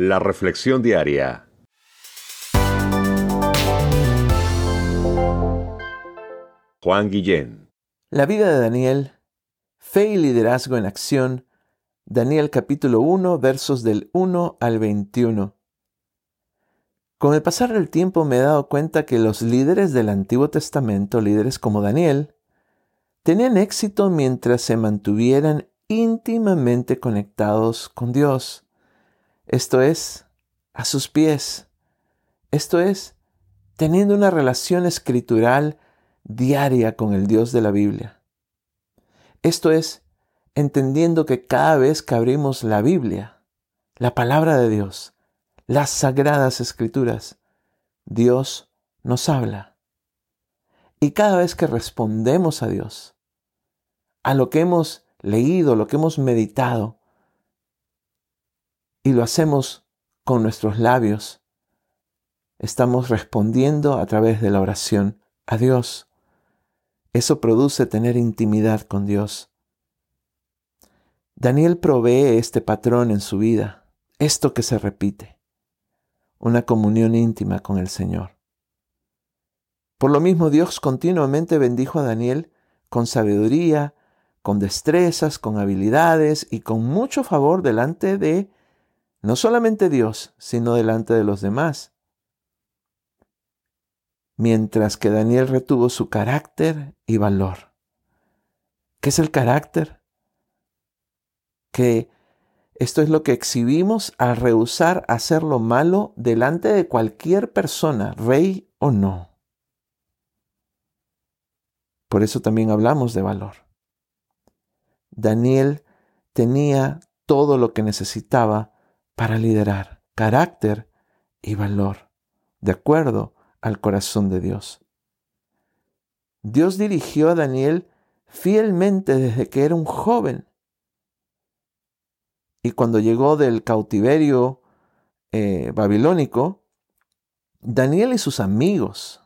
La Reflexión Diaria. Juan Guillén. La vida de Daniel, fe y liderazgo en acción, Daniel capítulo 1 versos del 1 al 21. Con el pasar del tiempo me he dado cuenta que los líderes del Antiguo Testamento, líderes como Daniel, tenían éxito mientras se mantuvieran íntimamente conectados con Dios. Esto es, a sus pies. Esto es, teniendo una relación escritural diaria con el Dios de la Biblia. Esto es, entendiendo que cada vez que abrimos la Biblia, la palabra de Dios, las sagradas escrituras, Dios nos habla. Y cada vez que respondemos a Dios, a lo que hemos leído, lo que hemos meditado, y lo hacemos con nuestros labios, estamos respondiendo a través de la oración a Dios. Eso produce tener intimidad con Dios. Daniel provee este patrón en su vida, esto que se repite, una comunión íntima con el Señor. Por lo mismo Dios continuamente bendijo a Daniel con sabiduría, con destrezas, con habilidades y con mucho favor delante de no solamente Dios, sino delante de los demás. Mientras que Daniel retuvo su carácter y valor. ¿Qué es el carácter? Que esto es lo que exhibimos al rehusar hacer lo malo delante de cualquier persona, rey o no. Por eso también hablamos de valor. Daniel tenía todo lo que necesitaba para liderar, carácter y valor, de acuerdo al corazón de Dios. Dios dirigió a Daniel fielmente desde que era un joven. Y cuando llegó del cautiverio eh, babilónico, Daniel y sus amigos,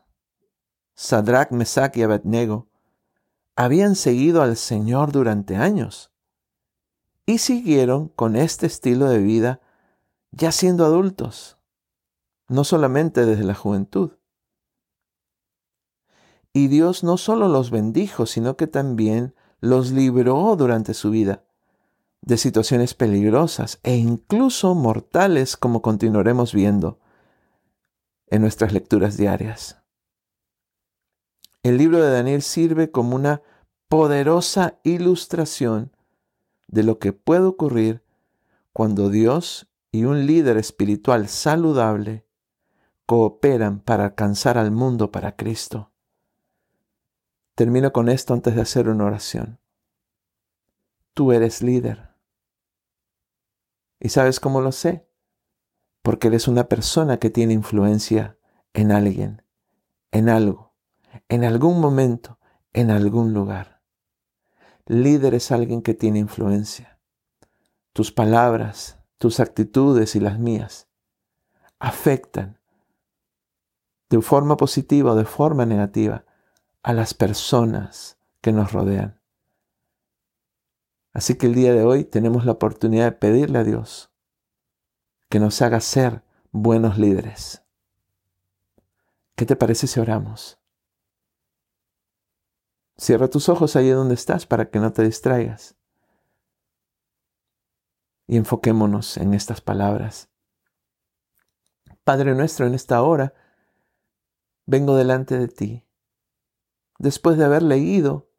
Sadrach, Mesach y Abednego, habían seguido al Señor durante años y siguieron con este estilo de vida ya siendo adultos, no solamente desde la juventud. Y Dios no solo los bendijo, sino que también los libró durante su vida de situaciones peligrosas e incluso mortales como continuaremos viendo en nuestras lecturas diarias. El libro de Daniel sirve como una poderosa ilustración de lo que puede ocurrir cuando Dios y un líder espiritual saludable cooperan para alcanzar al mundo para Cristo. Termino con esto antes de hacer una oración. Tú eres líder. ¿Y sabes cómo lo sé? Porque eres una persona que tiene influencia en alguien, en algo en algún momento, en algún lugar. Líder es alguien que tiene influencia. Tus palabras, tus actitudes y las mías afectan de forma positiva o de forma negativa a las personas que nos rodean. Así que el día de hoy tenemos la oportunidad de pedirle a Dios que nos haga ser buenos líderes. ¿Qué te parece si oramos? Cierra tus ojos ahí donde estás para que no te distraigas. Y enfoquémonos en estas palabras. Padre nuestro, en esta hora, vengo delante de ti, después de haber leído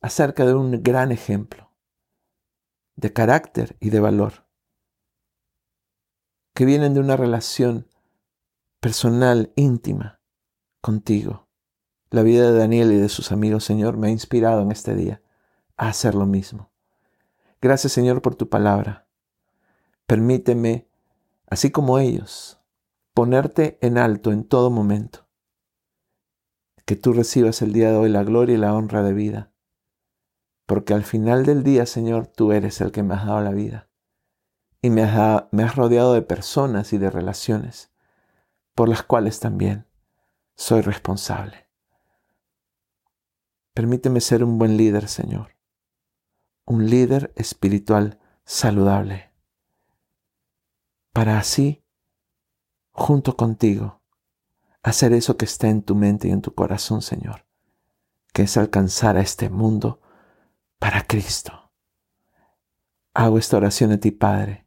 acerca de un gran ejemplo de carácter y de valor, que vienen de una relación personal, íntima, contigo. La vida de Daniel y de sus amigos, Señor, me ha inspirado en este día a hacer lo mismo. Gracias, Señor, por tu palabra. Permíteme, así como ellos, ponerte en alto en todo momento. Que tú recibas el día de hoy la gloria y la honra de vida. Porque al final del día, Señor, tú eres el que me has dado la vida. Y me has, me has rodeado de personas y de relaciones por las cuales también soy responsable. Permíteme ser un buen líder, Señor. Un líder espiritual saludable. para así, junto contigo, hacer eso que está en tu mente y en tu corazón, Señor, que es alcanzar a este mundo para Cristo. Hago esta oración a ti, Padre,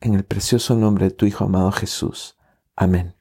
en el precioso nombre de tu Hijo amado Jesús. Amén.